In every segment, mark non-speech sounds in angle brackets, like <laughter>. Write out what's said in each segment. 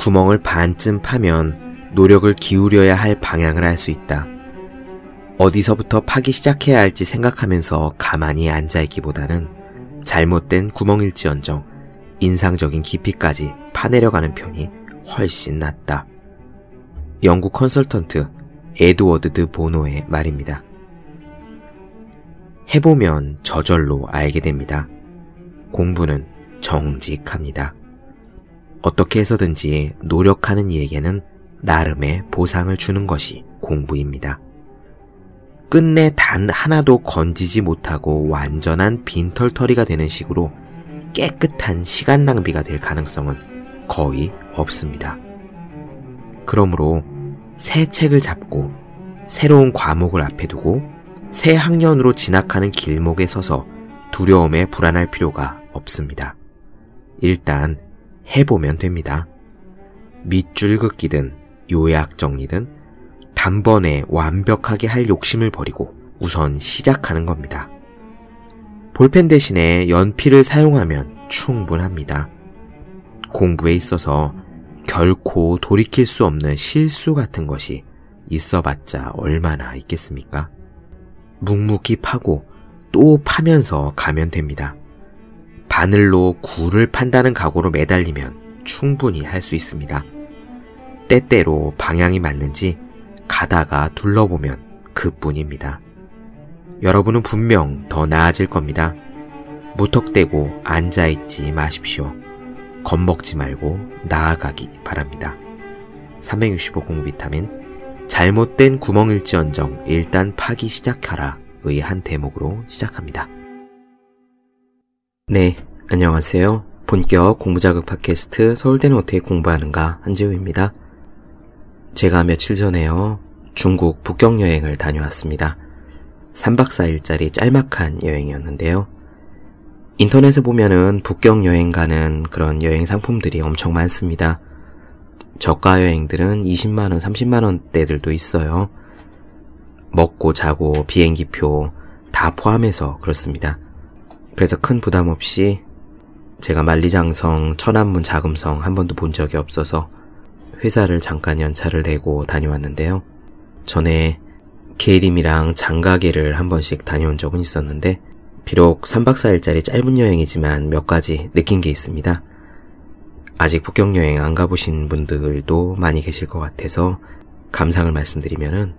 구멍을 반쯤 파면 노력을 기울여야 할 방향을 알 수 있다. 어디서부터 파기 시작해야 할지 생각하면서 가만히 앉아있기보다는 잘못된 구멍일지언정 인상적인 깊이까지 파내려가는 편이 훨씬 낫다. 영국 컨설턴트 에드워드 드 보노의 말입니다. 해보면 저절로 알게 됩니다. 공부는 정직합니다. 어떻게 해서든지 노력하는 이에게는 나름의 보상을 주는 것이 공부입니다. 끝내 단 하나도 건지지 못하고 완전한 빈털터리가 되는 식으로 깨끗한 시간 낭비가 될 가능성은 거의 없습니다. 그러므로 새 책을 잡고 새로운 과목을 앞에 두고 새 학년으로 진학하는 길목에 서서 두려움에 불안할 필요가 없습니다. 일단 해보면 됩니다. 밑줄 긋기든 요약 정리든 단번에 완벽하게 할 욕심을 버리고 우선 시작하는 겁니다. 볼펜 대신에 연필을 사용하면 충분합니다. 공부에 있어서 결코 돌이킬 수 없는 실수 같은 것이 있어봤자 얼마나 있겠습니까? 묵묵히 파고 또 파면서 가면 됩니다. 바늘로 굴을 판다는 각오로 매달리면 충분히 할 수 있습니다. 때때로 방향이 맞는지 가다가 둘러보면 그뿐입니다. 여러분은 분명 더 나아질 겁니다. 무턱대고 앉아있지 마십시오. 겁먹지 말고 나아가기 바랍니다. 365 공부 비타민 잘못된 구멍일지언정 일단 파기 시작하라 의 한 대목으로 시작합니다. 네, 안녕하세요. 본격 공부자극 팟캐스트 서울대는 어떻게 공부하는가 한지우입니다. 제가 며칠 전에요. 중국 북경 여행을 다녀왔습니다. 3박 4일짜리 짤막한 여행이었는데요. 인터넷에 보면은 북경 여행 가는 그런 여행 상품들이 엄청 많습니다. 저가 여행들은 20만원, 30만원대들도 있어요. 먹고 자고 비행기표 다 포함해서 그렇습니다. 그래서 큰 부담 없이 제가 만리장성, 천안문 자금성 한 번도 본 적이 없어서 회사를 잠깐 연차를 내고 다녀왔는데요. 전에 계림이랑 장가계를 한 번씩 다녀온 적은 있었는데 비록 3박 4일짜리 짧은 여행이지만 몇 가지 느낀 게 있습니다. 아직 북경 여행 안 가보신 분들도 많이 계실 것 같아서 감상을 말씀드리면은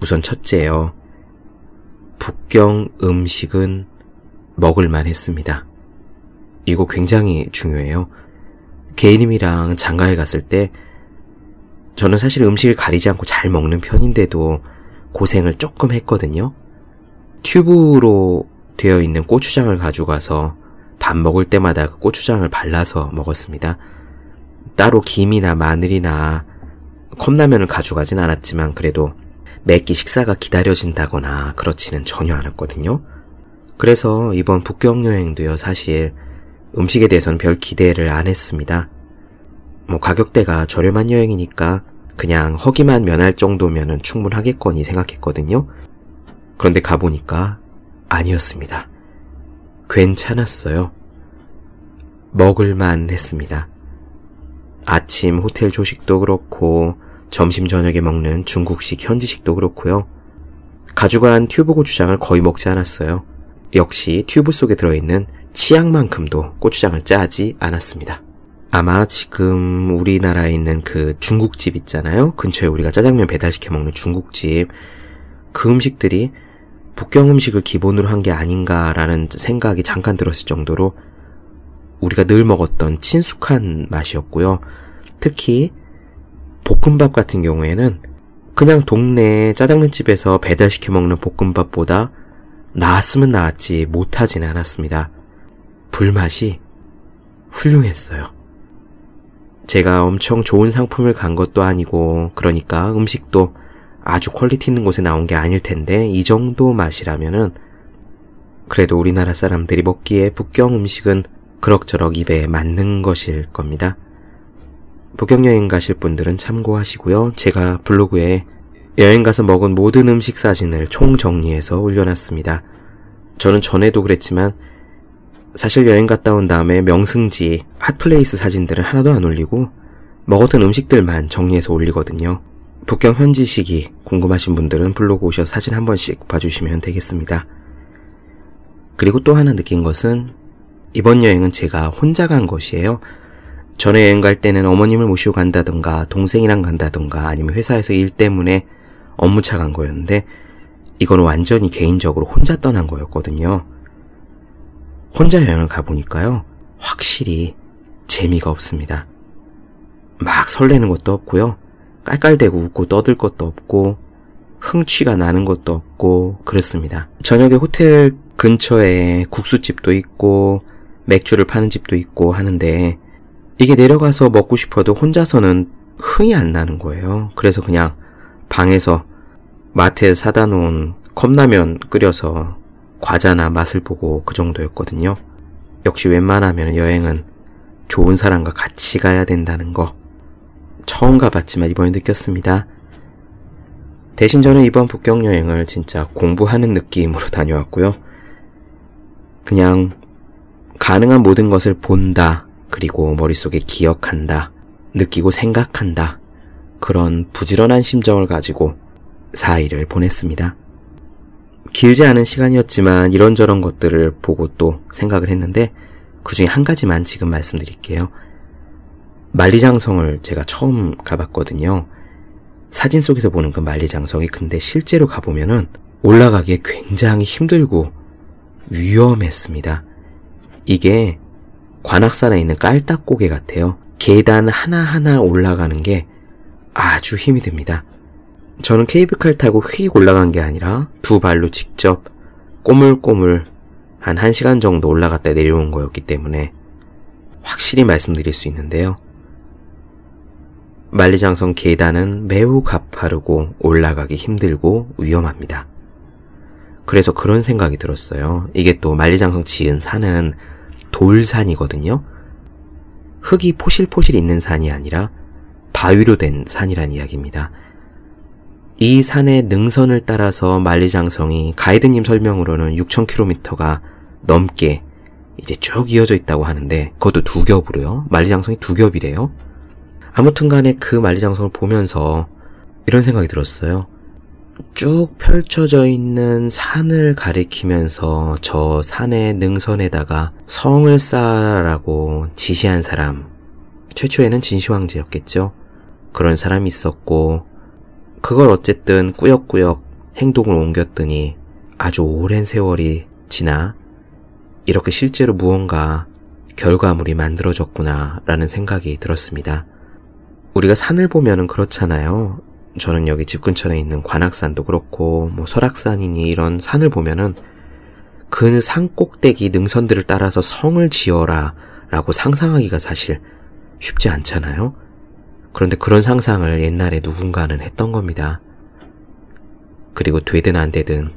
우선 첫째요. 북경 음식은 먹을만 했습니다. 이거 굉장히 중요해요. 개인님이랑 장가에 갔을 때 저는 사실 음식을 가리지 않고 잘 먹는 편인데도 고생을 조금 했거든요. 튜브로 되어 있는 고추장을 가져가서 밥 먹을 때마다 그 고추장을 발라서 먹었습니다. 따로 김이나 마늘이나 컵라면을 가져가진 않았지만 그래도 매끼 식사가 기다려진다거나 그렇지는 전혀 않았거든요. 그래서 이번 북경 여행도요, 사실 음식에 대해서는 별 기대를 안 했습니다. 뭐 가격대가 저렴한 여행이니까 그냥 허기만 면할 정도면은 충분하겠거니 생각했거든요. 그런데 가보니까 아니었습니다. 괜찮았어요. 먹을만 했습니다. 아침 호텔 조식도 그렇고 점심 저녁에 먹는 중국식 현지식도 그렇고요. 가져간 튜브 고추장을 거의 먹지 않았어요. 역시 튜브 속에 들어있는 치약만큼도 고추장을 짜지 않았습니다. 아마 지금 우리나라에 있는 그 중국집 있잖아요. 근처에 우리가 짜장면 배달시켜 먹는 중국집. 그 음식들이 북경 음식을 기본으로 한 게 아닌가라는 생각이 잠깐 들었을 정도로 우리가 늘 먹었던 친숙한 맛이었고요. 특히 볶음밥 같은 경우에는 그냥 동네 짜장면집에서 배달시켜 먹는 볶음밥보다 나았으면 나았지 못하진 않았습니다. 불맛이 훌륭했어요. 제가 엄청 좋은 상품을 간 것도 아니고, 그러니까 음식도 아주 quality 있는 곳에 나온 게 아닐 텐데, 이 정도 맛이라면은, 그래도 우리나라 사람들이 먹기에 북경 음식은 그럭저럭 입에 맞는 것일 겁니다. 북경 여행 가실 분들은 참고하시고요. 제가 블로그에 여행 가서 먹은 모든 음식 사진을 총 정리해서 올려놨습니다. 저는 전에도 그랬지만 사실 여행 갔다 온 다음에 명승지, hot place 사진들은 하나도 안 올리고 먹었던 음식들만 정리해서 올리거든요. 북경 현지 시기 궁금하신 분들은 블로그 오셔서 사진 한 번씩 봐주시면 되겠습니다. 그리고 또 하나 느낀 것은 이번 여행은 제가 혼자 간 것이에요. 전에 여행 갈 때는 어머님을 모시고 간다던가 동생이랑 간다던가 아니면 회사에서 일 때문에 업무차 간 거였는데 이건 완전히 개인적으로 혼자 떠난 거였거든요. 혼자 여행을 가보니까요. 확실히 재미가 없습니다. 막 설레는 것도 없고요. 깔깔대고 웃고 떠들 것도 없고 흥취가 나는 것도 없고 그렇습니다. 저녁에 호텔 근처에 국수집도 있고 맥주를 파는 집도 있고 하는데 이게 내려가서 먹고 싶어도 혼자서는 흥이 안 나는 거예요. 그래서 그냥 방에서 마트에 사다 놓은 컵라면 끓여서 과자나 맛을 보고 그 정도였거든요. 역시 웬만하면 여행은 좋은 사람과 같이 가야 된다는 거 처음 가봤지만 이번에 느꼈습니다. 대신 저는 이번 북경 여행을 진짜 공부하는 느낌으로 <laughs> 다녀왔고요. 그냥 가능한 모든 것을 본다, 그리고 머릿속에 기억한다, 느끼고 생각한다, 그런 부지런한 심정을 가지고 4일을 보냈습니다. 길지 않은 시간이었지만 이런저런 것들을 보고 또 생각을 했는데 그 중에 한 가지만 지금 말씀드릴게요. 만리장성을 제가 처음 가봤거든요. 사진 속에서 보는 그 만리장성이 근데 실제로 가보면은 올라가기에 굉장히 힘들고 위험했습니다. 이게 관악산에 있는 깔딱고개 같아요. 계단 하나하나 올라가는 게 아주 힘이 듭니다. 저는 케이블카를 타고 휙 올라간 게 아니라 두 발로 직접 꼬물꼬물 한 1시간 정도 올라갔다 내려온 거였기 때문에 확실히 말씀드릴 수 있는데요. 만리장성 계단은 매우 가파르고 올라가기 힘들고 위험합니다. 그래서 그런 생각이 들었어요. 이게 또 만리장성 지은 산은 돌산이거든요. 흙이 포실포실 있는 산이 아니라 바위로 된 산이란 이야기입니다. 이 산의 능선을 따라서 만리장성이 가이드님 설명으로는 6,000km가 넘게 이제 쭉 이어져 있다고 하는데 그것도 두 겹으로요. 만리장성이 두 겹이래요. 아무튼 간에 그 만리장성을 보면서 이런 생각이 들었어요. 쭉 펼쳐져 있는 산을 가리키면서 저 산의 능선에다가 성을 쌓아라고 지시한 사람. 최초에는 진시황제였겠죠. 그런 사람이 있었고, 그걸 어쨌든 꾸역꾸역 행동을 옮겼더니 아주 오랜 세월이 지나 이렇게 실제로 무언가 결과물이 만들어졌구나 라는 생각이 들었습니다. 우리가 산을 보면은 그렇잖아요. 저는 여기 집 근처에 있는 관악산도 그렇고 뭐 설악산이니 이런 산을 보면은 그 산 꼭대기 능선들을 따라서 성을 지어라 라고 상상하기가 사실 쉽지 않잖아요. 그런데 그런 상상을 옛날에 누군가는 했던 겁니다. 그리고 되든 안 되든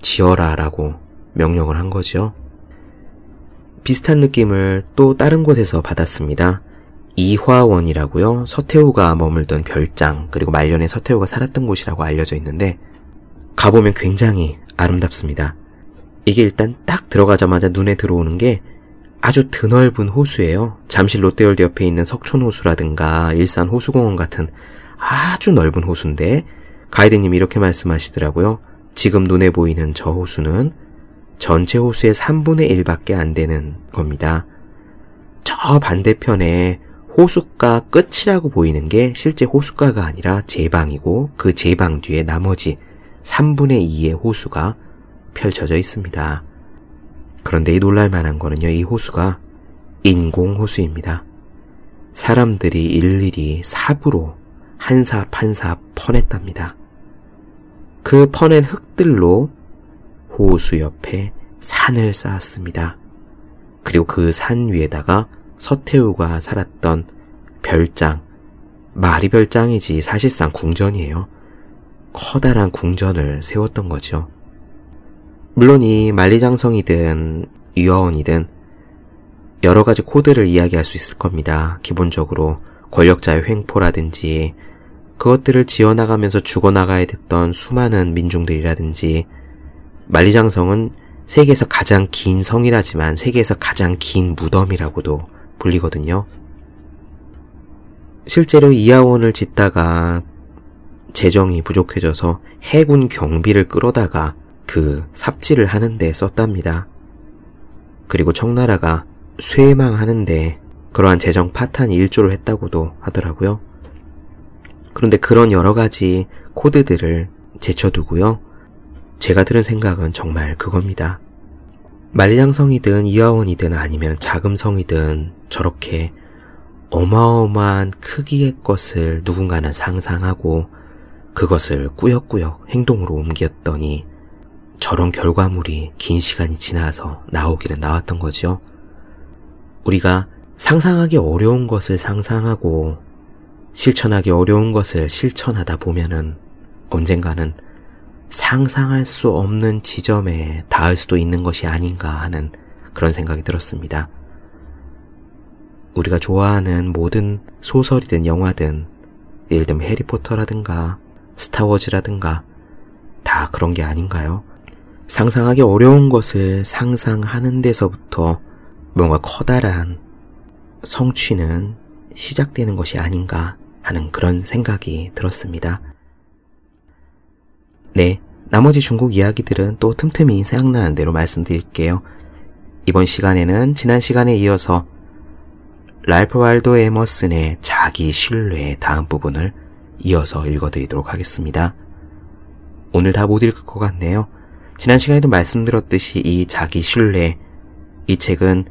지어라 라고 명령을 한 거죠. 비슷한 느낌을 또 다른 곳에서 받았습니다. 이화원이라고요. 서태후가 머물던 별장 그리고 말년에 서태후가 살았던 곳이라고 알려져 있는데 가보면 굉장히 아름답습니다. 이게 일단 딱 들어가자마자 눈에 들어오는 게 아주 드넓은 호수예요. 잠실 롯데월드 옆에 있는 석촌호수라든가 일산 호수공원 같은 아주 넓은 호수인데 가이드님이 이렇게 말씀하시더라고요. 지금 눈에 보이는 저 호수는 전체 호수의 3분의 1밖에 안 되는 겁니다. 저 반대편에 호숫가 끝이라고 보이는 게 실제 호숫가가 아니라 제방이고 그 제방 뒤에 나머지 3분의 2의 호수가 펼쳐져 있습니다. 그런데 이 놀랄만한 거는요, 이 호수가 인공호수입니다. 사람들이 일일이 삽으로 한삽 한삽 퍼냈답니다. 그 퍼낸 흙들로 호수 옆에 산을 쌓았습니다. 그리고 그 산 위에다가 서태후가 살았던 별장, 말이 별장이지 사실상 궁전이에요. 커다란 궁전을 세웠던 거죠. 물론 이 만리장성이든 유어원이든 여러 가지 코드를 이야기할 수 있을 겁니다. 기본적으로 권력자의 횡포라든지 그것들을 지어나가면서 죽어나가야 됐던 수많은 민중들이라든지 만리장성은 세계에서 가장 긴 성이라지만 세계에서 가장 긴 무덤이라고도 불리거든요. 실제로 이하원을 짓다가 재정이 부족해져서 해군 경비를 끌어다가 그 삽질을 하는데 썼답니다. 그리고 청나라가 쇠망하는데 그러한 재정 파탄이 일조를 했다고도 하더라고요. 그런데 그런 여러 가지 코드들을 제쳐두고요. 제가 들은 생각은 정말 그겁니다. 만리장성이든 이하원이든 아니면 자금성이든 저렇게 어마어마한 크기의 것을 누군가는 상상하고 그것을 꾸역꾸역 행동으로 옮겼더니 저런 결과물이 긴 시간이 지나서 나오기는 나왔던 거죠. 우리가 상상하기 어려운 것을 상상하고 실천하기 어려운 것을 실천하다 보면은 언젠가는 상상할 수 없는 지점에 닿을 수도 있는 것이 아닌가 하는 그런 생각이 들었습니다. 우리가 좋아하는 모든 소설이든 영화든 예를 들면 해리포터라든가 스타워즈라든가 다 그런 게 아닌가요? 상상하기 어려운 것을 상상하는 데서부터 뭔가 커다란 성취는 시작되는 것이 아닌가 하는 그런 생각이 들었습니다. 네, 나머지 중국 이야기들은 또 틈틈이 생각나는 대로 말씀드릴게요. 이번 시간에는 지난 시간에 이어서 랄프 waldo 에머슨의 자기 신뢰의 다음 부분을 이어서 읽어드리도록 하겠습니다. 오늘 다 못 읽을 것 같네요. 지난 시간에도 말씀드렸듯이 이 자기 신뢰, 이 책은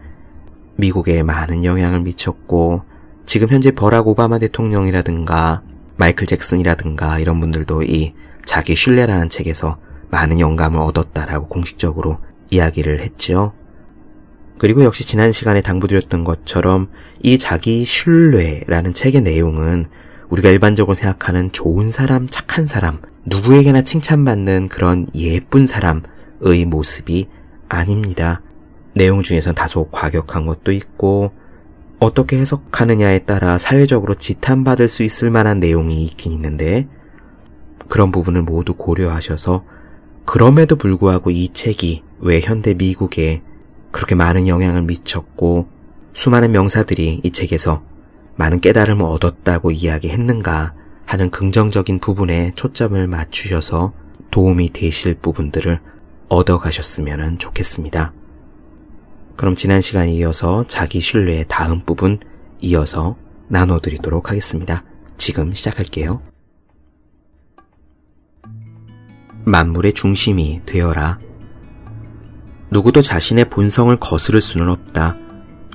미국에 많은 영향을 미쳤고 지금 현재 버락 오바마 대통령이라든가 마이클 잭슨이라든가 이런 분들도 이 자기 신뢰라는 책에서 많은 영감을 얻었다라고 공식적으로 이야기를 했죠. 그리고 역시 지난 시간에 당부드렸던 것처럼 이 자기 신뢰라는 책의 내용은 우리가 일반적으로 생각하는 좋은 사람, 착한 사람, 누구에게나 칭찬받는 그런 예쁜 사람의 모습이 아닙니다. 내용 중에선 다소 과격한 것도 있고 어떻게 해석하느냐에 따라 사회적으로 지탄받을 수 있을 만한 내용이 있긴 있는데 그런 부분을 모두 고려하셔서 그럼에도 불구하고 이 책이 왜 현대 미국에 그렇게 많은 영향을 미쳤고 수많은 명사들이 이 책에서 많은 깨달음을 얻었다고 이야기했는가 하는 긍정적인 부분에 초점을 맞추셔서 도움이 되실 부분들을 얻어가셨으면 좋겠습니다. 그럼 지난 시간에 이어서 자기 신뢰의 다음 부분 이어서 나눠드리도록 하겠습니다. 지금 시작할게요. 만물의 중심이 되어라. 누구도 자신의 본성을 거스를 수는 없다.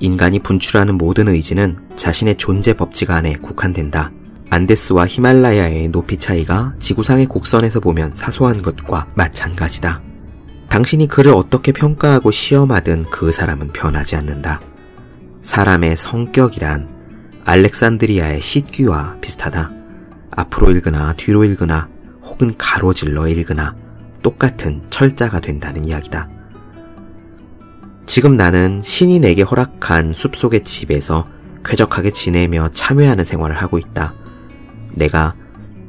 인간이 분출하는 모든 의지는 자신의 존재 법칙 안에 국한된다. 안데스와 히말라야의 높이 차이가 지구상의 곡선에서 보면 사소한 것과 마찬가지다. 당신이 그를 어떻게 평가하고 시험하든 그 사람은 변하지 않는다. 사람의 성격이란 알렉산드리아의 시귀와 비슷하다. 앞으로 읽으나 뒤로 읽으나 혹은 가로질러 읽으나 똑같은 철자가 된다는 이야기다. 지금 나는 신이 내게 허락한 숲속의 집에서 쾌적하게 지내며 참여하는 생활을 하고 있다. 내가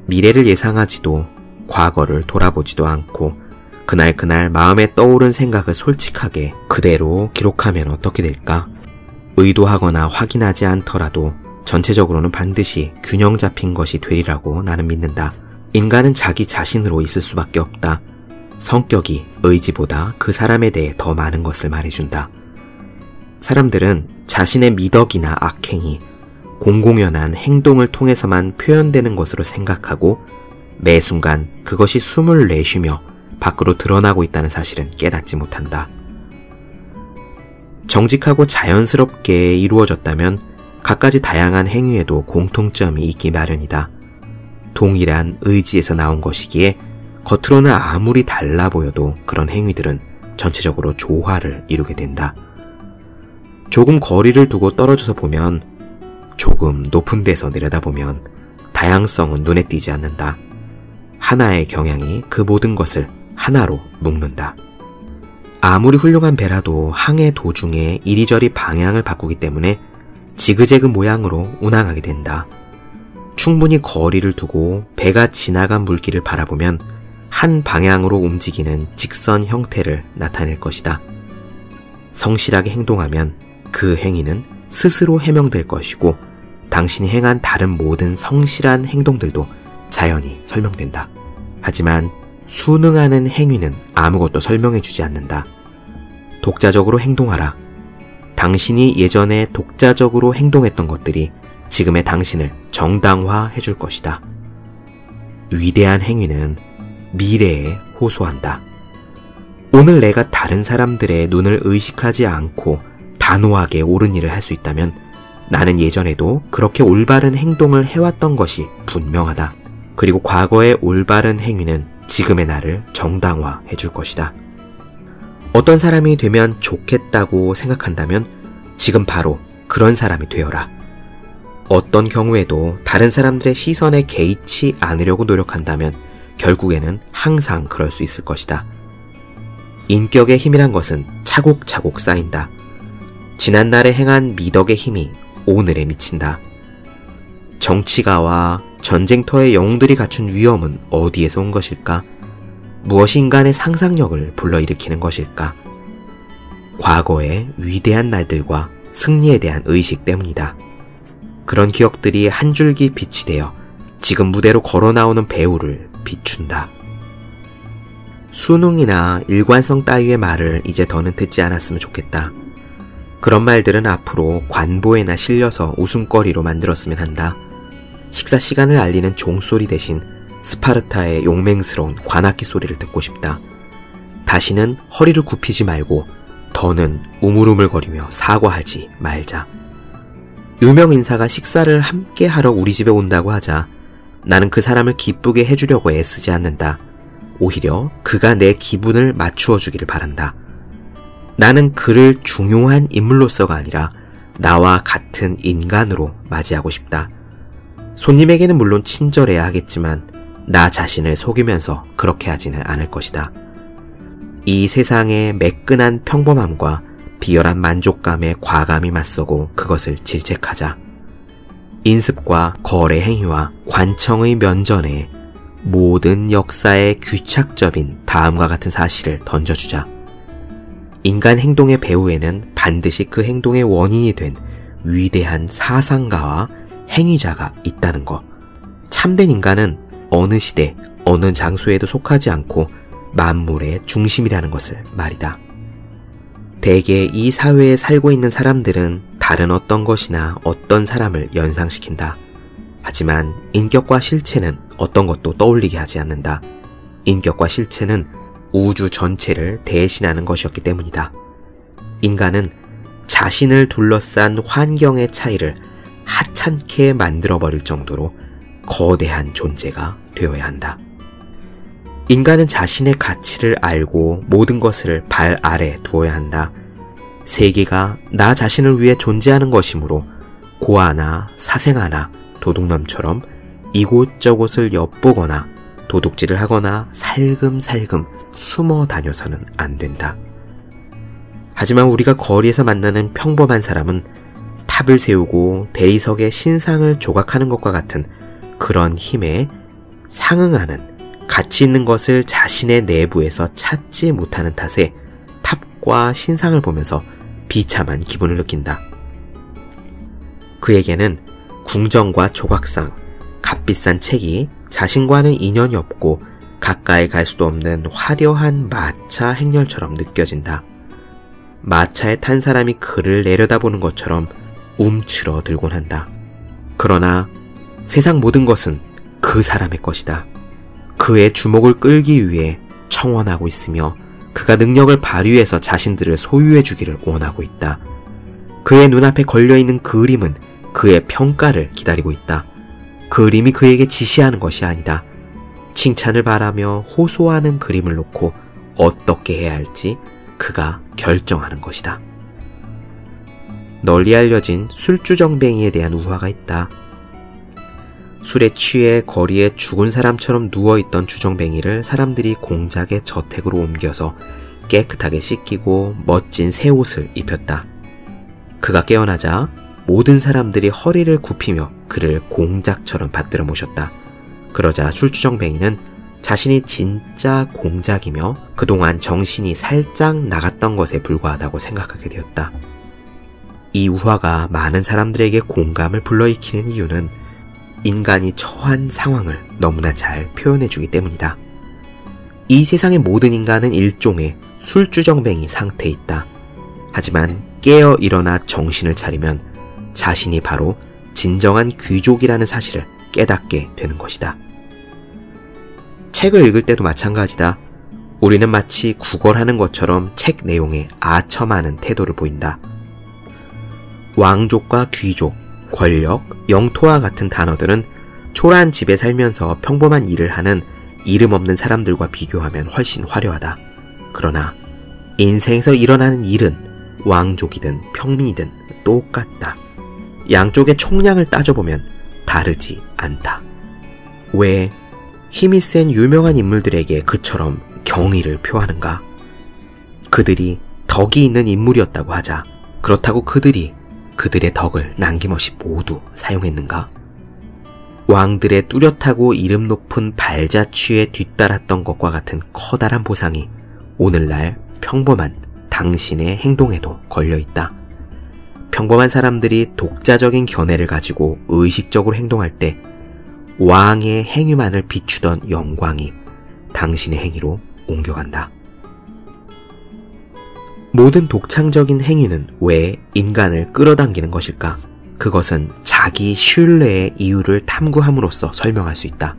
미래를 예상하지도 과거를 돌아보지도 않고 그날 그날 마음에 떠오른 생각을 솔직하게 그대로 기록하면 어떻게 될까? 의도하거나 확인하지 않더라도 전체적으로는 반드시 균형 잡힌 것이 되리라고 나는 믿는다. 인간은 자기 자신으로 있을 수밖에 없다. 성격이 의지보다 그 사람에 대해 더 많은 것을 말해준다. 사람들은 자신의 미덕이나 악행이 공공연한 행동을 통해서만 표현되는 것으로 생각하고 매 순간 그것이 숨을 내쉬며 밖으로 드러나고 있다는 사실은 깨닫지 못한다. 정직하고 자연스럽게 이루어졌다면 갖가지 다양한 행위에도 공통점이 있기 마련이다. 동일한 의지에서 나온 것이기에 겉으로는 아무리 달라 보여도 그런 행위들은 전체적으로 조화를 이루게 된다. 조금 거리를 두고 떨어져서 보면 조금 높은 데서 내려다보면 다양성은 눈에 띄지 않는다. 하나의 경향이 그 모든 것을 하나로 묶는다. 아무리 훌륭한 배라도 항해 도중에 이리저리 방향을 바꾸기 때문에 지그재그 모양으로 운항하게 된다. 충분히 거리를 두고 배가 지나간 물길을 바라보면 한 방향으로 움직이는 직선 형태를 나타낼 것이다. 성실하게 행동하면 그 행위는 스스로 해명될 것이고 당신이 행한 다른 모든 성실한 행동들도 자연히 설명된다. 하지만 순응하는 행위는 아무것도 설명해 주지 않는다. 독자적으로 행동하라. 당신이 예전에 독자적으로 행동했던 것들이 지금의 당신을 정당화해 줄 것이다. 위대한 행위는 미래에 호소한다. 오늘 내가 다른 사람들의 눈을 의식하지 않고 단호하게 옳은 일을 할 수 있다면 나는 예전에도 그렇게 올바른 행동을 해왔던 것이 분명하다. 그리고 과거의 올바른 행위는 지금의 나를 정당화해 줄 것이다. 어떤 사람이 되면 좋겠다고 생각한다면 지금 바로 그런 사람이 되어라. 어떤 경우에도 다른 사람들의 시선에 개의치 않으려고 노력한다면 결국에는 항상 그럴 수 있을 것이다. 인격의 힘이란 것은 차곡차곡 쌓인다. 지난날에 행한 미덕의 힘이 오늘에 미친다. 정치가와 전쟁터의 영웅들이 갖춘 위험은 어디에서 온 것일까? 무엇이 인간의 상상력을 불러일으키는 것일까? 과거의 위대한 날들과 승리에 대한 의식 때문이다. 그런 기억들이 한 줄기 빛이 되어 지금 무대로 걸어 나오는 배우를 비춘다. 수능이나 일관성 따위의 말을 이제 더는 듣지 않았으면 좋겠다. 그런 말들은 앞으로 관보에나 실려서 웃음거리로 만들었으면 한다. 식사 시간을 알리는 종소리 대신 스파르타의 용맹스러운 관악기 소리를 듣고 싶다. 다시는 허리를 굽히지 말고 더는 우물우물거리며 사과하지 말자. 유명 인사가 식사를 함께 하러 우리 집에 온다고 하자 나는 그 사람을 기쁘게 해주려고 애쓰지 않는다. 오히려 그가 내 기분을 맞추어 주기를 바란다. 나는 그를 중요한 인물로서가 아니라 나와 같은 인간으로 맞이하고 싶다. 손님에게는 물론 친절해야 하겠지만 나 자신을 속이면서 그렇게 하지는 않을 것이다. 이 세상의 매끈한 평범함과 비열한 만족감에 과감히 맞서고 그것을 질책하자. 인습과 거래 행위와 관청의 면전에 모든 역사의 귀착접인 다음과 같은 사실을 던져주자. 인간 행동의 배후에는 반드시 그 행동의 원인이 된 위대한 사상가와 행위자가 있다는 것. 참된 인간은 어느 시대, 어느 장소에도 속하지 않고 만물의 중심이라는 것을 말이다. 대개 이 사회에 살고 있는 사람들은 다른 어떤 것이나 어떤 사람을 연상시킨다. 하지만 인격과 실체는 어떤 것도 떠올리게 하지 않는다. 인격과 실체는 우주 전체를 대신하는 것이었기 때문이다. 인간은 자신을 둘러싼 환경의 차이를 하찮게 만들어버릴 정도로 거대한 존재가 되어야 한다. 인간은 자신의 가치를 알고 모든 것을 발 아래 두어야 한다. 세계가 나 자신을 위해 존재하는 것이므로 고아나 사생아나 도둑놈처럼 이곳저곳을 엿보거나 도둑질을 하거나 살금살금 숨어 다녀서는 안 된다. 하지만 우리가 거리에서 만나는 평범한 사람은 탑을 세우고 대리석에 신상을 조각하는 것과 같은 그런 힘에 상응하는 가치 있는 것을 자신의 내부에서 찾지 못하는 탓에 탑과 신상을 보면서 비참한 기분을 느낀다. 그에게는 궁정과 조각상, 값비싼 책이 자신과는 인연이 없고 가까이 갈 수도 없는 화려한 마차 행렬처럼 느껴진다. 마차에 탄 사람이 그를 내려다보는 것처럼 움츠러 들곤 한다. 그러나 세상 모든 것은 그 사람의 것이다. 그의 주목을 끌기 위해 청원하고 있으며 그가 능력을 발휘해서 자신들을 소유해 주기를 원하고 있다. 그의 눈앞에 걸려있는 그림은 그의 평가를 기다리고 있다. 그림이 그에게 지시하는 것이 아니다. 칭찬을 바라며 호소하는 그림을 놓고 어떻게 해야 할지 그가 결정하는 것이다. 널리 알려진 술주정뱅이에 대한 우화가 있다. 술에 취해 거리에 죽은 사람처럼 누워있던 주정뱅이를 사람들이 공작의 저택으로 옮겨서 깨끗하게 씻기고 멋진 새 옷을 입혔다. 그가 깨어나자 모든 사람들이 허리를 굽히며 그를 공작처럼 받들어 모셨다. 그러자 술주정뱅이는 자신이 진짜 공작이며 그동안 정신이 살짝 나갔던 것에 불과하다고 생각하게 되었다. 이 우화가 많은 사람들에게 공감을 불러일으키는 이유는 인간이 처한 상황을 너무나 잘 표현해주기 때문이다. 이 세상의 모든 인간은 일종의 술주정뱅이 상태에 있다. 하지만 깨어 일어나 정신을 차리면 자신이 바로 진정한 귀족이라는 사실을 깨닫게 되는 것이다. 책을 읽을 때도 마찬가지다. 우리는 마치 구걸하는 것처럼 책 내용에 아첨하는 태도를 보인다. 왕족과 귀족, 권력, 영토와 같은 단어들은 초라한 집에 살면서 평범한 일을 하는 이름 없는 사람들과 비교하면 훨씬 화려하다. 그러나 인생에서 일어나는 일은 왕족이든 평민이든 똑같다. 양쪽의 총량을 따져보면 다르지 않다. 왜 힘이 센 유명한 인물들에게 그처럼 경의를 표하는가? 그들이 덕이 있는 인물이었다고 하자. 그렇다고 그들이 그들의 덕을 남김없이 모두 사용했는가? 왕들의 뚜렷하고 이름 높은 발자취에 뒤따랐던 것과 같은 커다란 보상이 오늘날 평범한 당신의 행동에도 걸려 있다. 평범한 사람들이 독자적인 견해를 가지고 의식적으로 행동할 때 왕의 행위만을 비추던 영광이 당신의 행위로 옮겨간다. 모든 독창적인 행위는 왜 인간을 끌어당기는 것일까? 그것은 자기 신뢰의 이유를 탐구함으로써 설명할 수 있다.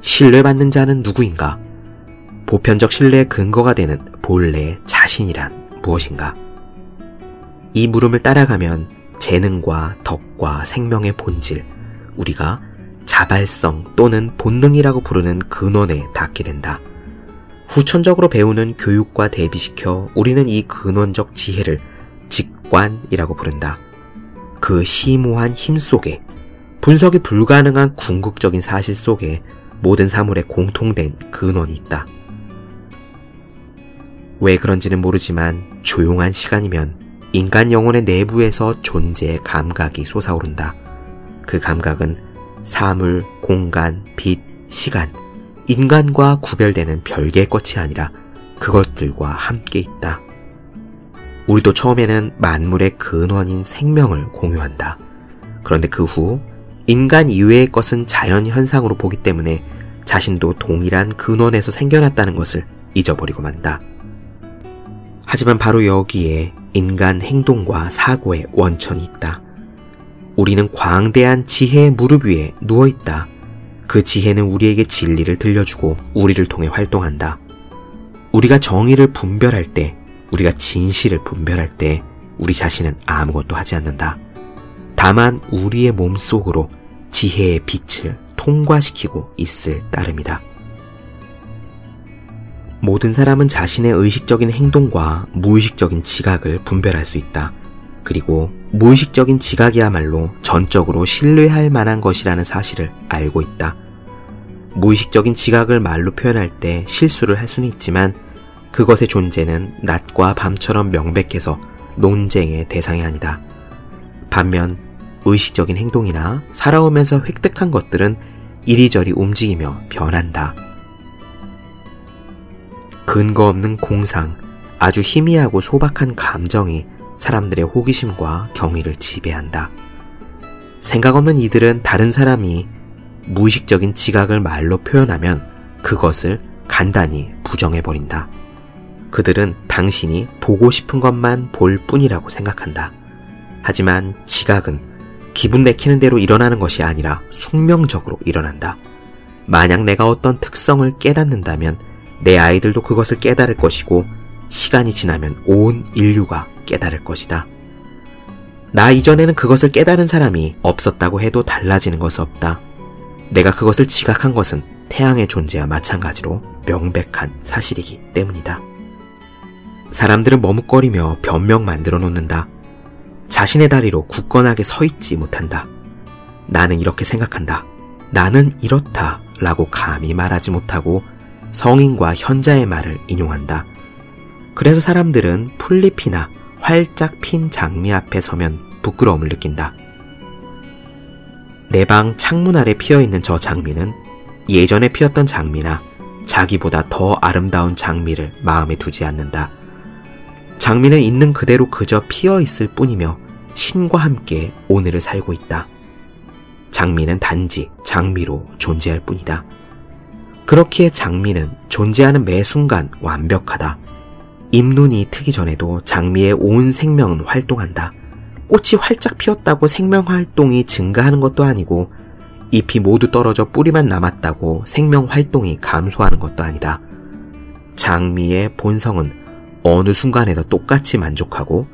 신뢰받는 자는 누구인가? 보편적 신뢰의 근거가 되는 본래의 자신이란 무엇인가? 이 물음을 따라가면 재능과 덕과 생명의 본질, 우리가 자발성 또는 본능이라고 부르는 근원에 닿게 된다. 후천적으로 배우는 교육과 대비시켜 우리는 이 근원적 지혜를 직관이라고 부른다. 그 심오한 힘 속에 분석이 불가능한 궁극적인 사실 속에 모든 사물에 공통된 근원이 있다. 왜 그런지는 모르지만 조용한 시간이면 인간 영혼의 내부에서 존재의 감각이 솟아오른다. 그 감각은 사물, 공간, 빛, 시간, 인간과 구별되는 별개의 것이 아니라 그것들과 함께 있다. 우리도 처음에는 만물의 근원인 생명을 공유한다. 그런데 그 후 인간 이외의 것은 자연 현상으로 보기 때문에 자신도 동일한 근원에서 생겨났다는 것을 잊어버리고 만다. 하지만 바로 여기에 인간 행동과 사고의 원천이 있다. 우리는 광대한 지혜의 무릎 위에 누워 있다. 그 지혜는 우리에게 진리를 들려주고 우리를 통해 활동한다. 우리가 정의를 분별할 때, 우리가 진실을 분별할 때, 우리 자신은 아무것도 하지 않는다. 다만 우리의 몸 속으로 지혜의 빛을 통과시키고 있을 따름이다. 모든 사람은 자신의 의식적인 행동과 무의식적인 지각을 분별할 수 있다. 그리고 무의식적인 지각이야말로 전적으로 신뢰할 만한 것이라는 사실을 알고 있다. 무의식적인 지각을 말로 표현할 때 실수를 할 수는 있지만 그것의 존재는 낮과 밤처럼 명백해서 논쟁의 대상이 아니다. 반면 의식적인 행동이나 살아오면서 획득한 것들은 이리저리 움직이며 변한다. 근거 없는 공상, 아주 희미하고 소박한 감정이 사람들의 호기심과 경의를 지배한다. 생각 없는 이들은 다른 사람이 무의식적인 지각을 말로 표현하면 그것을 간단히 부정해버린다. 그들은 당신이 보고 싶은 것만 볼 뿐이라고 생각한다. 하지만 지각은 기분 내키는 대로 일어나는 것이 아니라 숙명적으로 일어난다. 만약 내가 어떤 특성을 깨닫는다면 내 아이들도 그것을 깨달을 것이고 시간이 지나면 온 인류가 깨달을 것이다. 나 이전에는 그것을 깨달은 사람이 없었다고 해도 달라지는 것은 없다. 내가 그것을 지각한 것은 태양의 존재와 마찬가지로 명백한 사실이기 때문이다. 사람들은 머뭇거리며 변명 만들어 놓는다. 자신의 다리로 굳건하게 서 있지 못한다. 나는 이렇게 생각한다. 나는 이렇다. 라고 감히 말하지 못하고 성인과 현자의 말을 인용한다. 그래서 사람들은 풀잎이나 활짝 핀 장미 앞에 서면 부끄러움을 느낀다. 내 방 창문 아래 피어 있는 저 장미는 예전에 피었던 장미나 자기보다 더 아름다운 장미를 마음에 두지 않는다. 장미는 있는 그대로 그저 피어 있을 뿐이며 신과 함께 오늘을 살고 있다. 장미는 단지 장미로 존재할 뿐이다. 그렇기에 장미는 존재하는 매 순간 완벽하다. 잎눈이 트기 전에도 장미의 온 생명은 활동한다. 꽃이 활짝 피었다고 생명 활동이 증가하는 것도 아니고 잎이 모두 떨어져 뿌리만 남았다고 생명 활동이 감소하는 것도 아니다. 장미의 본성은 어느 순간에도 똑같이 만족하고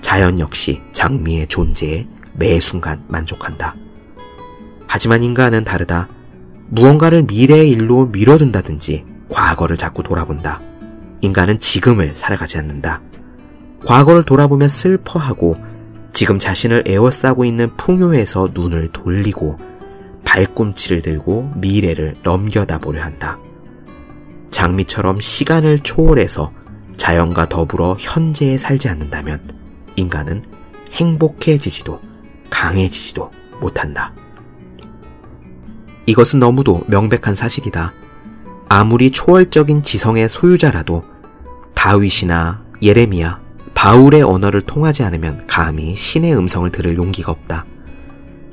자연 역시 장미의 존재에 매 순간 만족한다. 하지만 인간은 다르다. 무언가를 미래의 일로 미뤄둔다든지 과거를 자꾸 돌아본다. 인간은 지금을 살아가지 않는다. 과거를 돌아보며 슬퍼하고 지금 자신을 에워싸고 있는 풍요에서 눈을 돌리고 발꿈치를 들고 미래를 넘겨다 보려 한다. 장미처럼 시간을 초월해서 자연과 더불어 현재에 살지 않는다면 인간은 행복해지지도 강해지지도 못한다. 이것은 너무도 명백한 사실이다. 아무리 초월적인 지성의 소유자라도 다윗이나 예레미야, 바울의 언어를 통하지 않으면 감히 신의 음성을 들을 용기가 없다.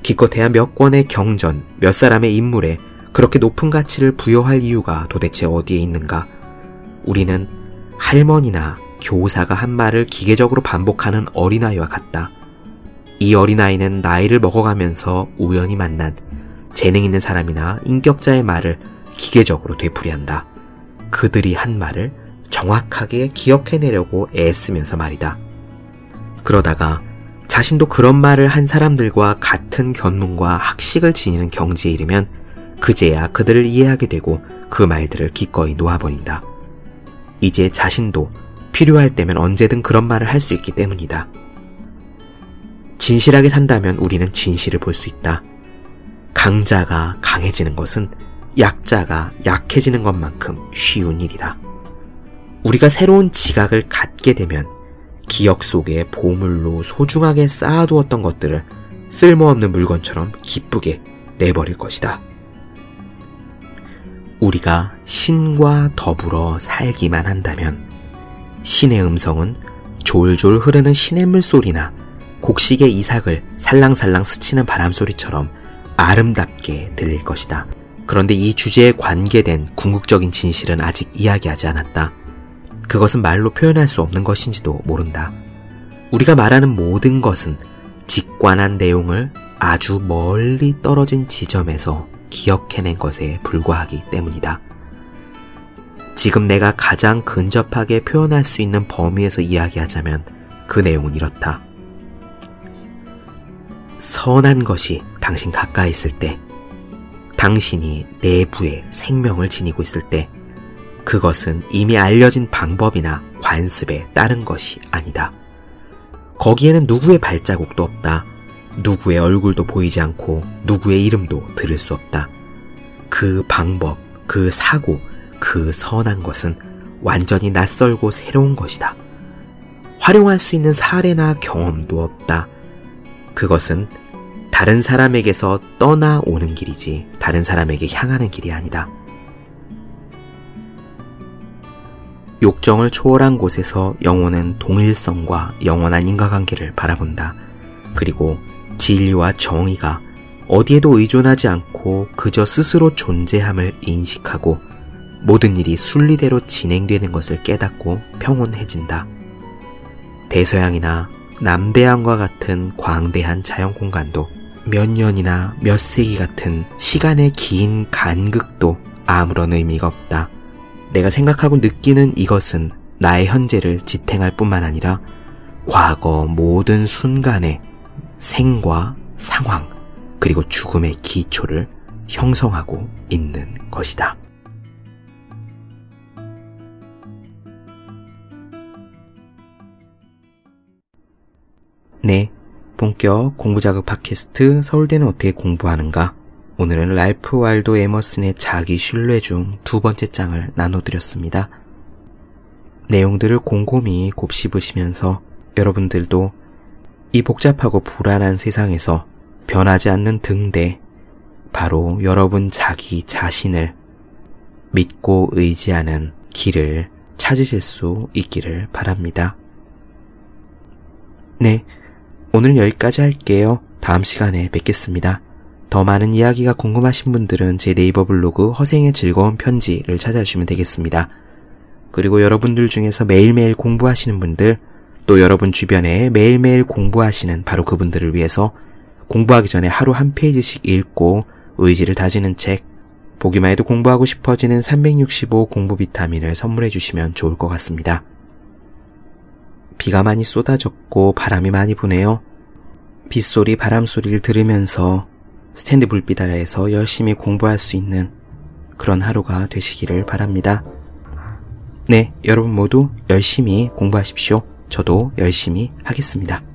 기껏해야 몇 권의 경전, 몇 사람의 인물에 그렇게 높은 가치를 부여할 이유가 도대체 어디에 있는가? 우리는 할머니나 교사가 한 말을 기계적으로 반복하는 어린아이와 같다. 이 어린아이는 나이를 먹어가면서 우연히 만난 재능 있는 사람이나 인격자의 말을 기계적으로 되풀이한다. 그들이 한 말을 정확하게 기억해내려고 애쓰면서 말이다. 그러다가 자신도 그런 말을 한 사람들과 같은 견문과 학식을 지니는 경지에 이르면 그제야 그들을 이해하게 되고 그 말들을 기꺼이 놓아버린다. 이제 자신도 필요할 때면 언제든 그런 말을 할 수 있기 때문이다. 진실하게 산다면 우리는 진실을 볼 수 있다. 강자가 강해지는 것은 약자가 약해지는 것만큼 쉬운 일이다. 우리가 새로운 지각을 갖게 되면 기억 속에 보물로 소중하게 쌓아두었던 것들을 쓸모없는 물건처럼 기쁘게 내버릴 것이다. 우리가 신과 더불어 살기만 한다면 신의 음성은 졸졸 흐르는 시냇물 소리나 곡식의 이삭을 살랑살랑 스치는 바람 소리처럼 아름답게 들릴 것이다. 그런데 이 주제에 관계된 궁극적인 진실은 아직 이야기하지 않았다. 그것은 말로 표현할 수 없는 것인지도 모른다. 우리가 말하는 모든 것은 직관한 내용을 아주 멀리 떨어진 지점에서 기억해낸 것에 불과하기 때문이다. 지금 내가 가장 근접하게 표현할 수 있는 범위에서 이야기하자면 그 내용은 이렇다. 선한 것이 당신 가까이 있을 때, 당신이 내부에 생명을 지니고 있을 때, 그것은 이미 알려진 방법이나 관습에 따른 것이 아니다. 거기에는 누구의 발자국도 없다. 누구의 얼굴도 보이지 않고 누구의 이름도 들을 수 없다. 그 방법, 그 사고, 그 선한 것은 완전히 낯설고 새로운 것이다. 활용할 수 있는 사례나 경험도 없다. 그것은 다른 사람에게서 떠나오는 길이지 다른 사람에게 향하는 길이 아니다. 욕정을 초월한 곳에서 영혼은 동일성과 영원한 인과관계를 바라본다. 그리고 진리와 정의가 어디에도 의존하지 않고 그저 스스로 존재함을 인식하고 모든 일이 순리대로 진행되는 것을 깨닫고 평온해진다. 대서양이나 남대양과 같은 광대한 자연 공간도 몇 년이나 몇 세기 같은 시간의 긴 간극도 아무런 의미가 없다. 내가 생각하고 느끼는 이것은 나의 현재를 지탱할 뿐만 아니라 과거 모든 순간에 생과 상황, 그리고 죽음의 기초를 형성하고 있는 것이다. 네. 본격 공부자극 팟캐스트 서울대는 어떻게 공부하는가? 오늘은 랄프 왈도 에머슨의 자기 신뢰 중 두 번째 장을 나눠드렸습니다. 내용들을 곰곰이 곱씹으시면서 여러분들도 이 복잡하고 불안한 세상에서 변하지 않는 등대, 바로 여러분 자기 자신을 믿고 의지하는 길을 찾으실 수 있기를 바랍니다. 네. 오늘은 여기까지 할게요. 다음 시간에 뵙겠습니다. 더 많은 이야기가 궁금하신 분들은 제 네이버 블로그 허생의 즐거운 편지를 찾아주시면 되겠습니다. 그리고 여러분들 중에서 매일매일 공부하시는 분들, 또 여러분 주변에 매일매일 공부하시는 바로 그분들을 위해서 공부하기 전에 하루 한 페이지씩 읽고 의지를 다지는 책, 보기만 해도 공부하고 싶어지는 365 공부 비타민을 선물해 주시면 좋을 것 같습니다. 비가 많이 쏟아졌고 바람이 많이 부네요. 빗소리, 바람소리를 들으면서 스탠드 불빛 아래에서 열심히 공부할 수 있는 그런 하루가 되시기를 바랍니다. 네, 여러분 모두 열심히 공부하십시오. 저도 열심히 하겠습니다.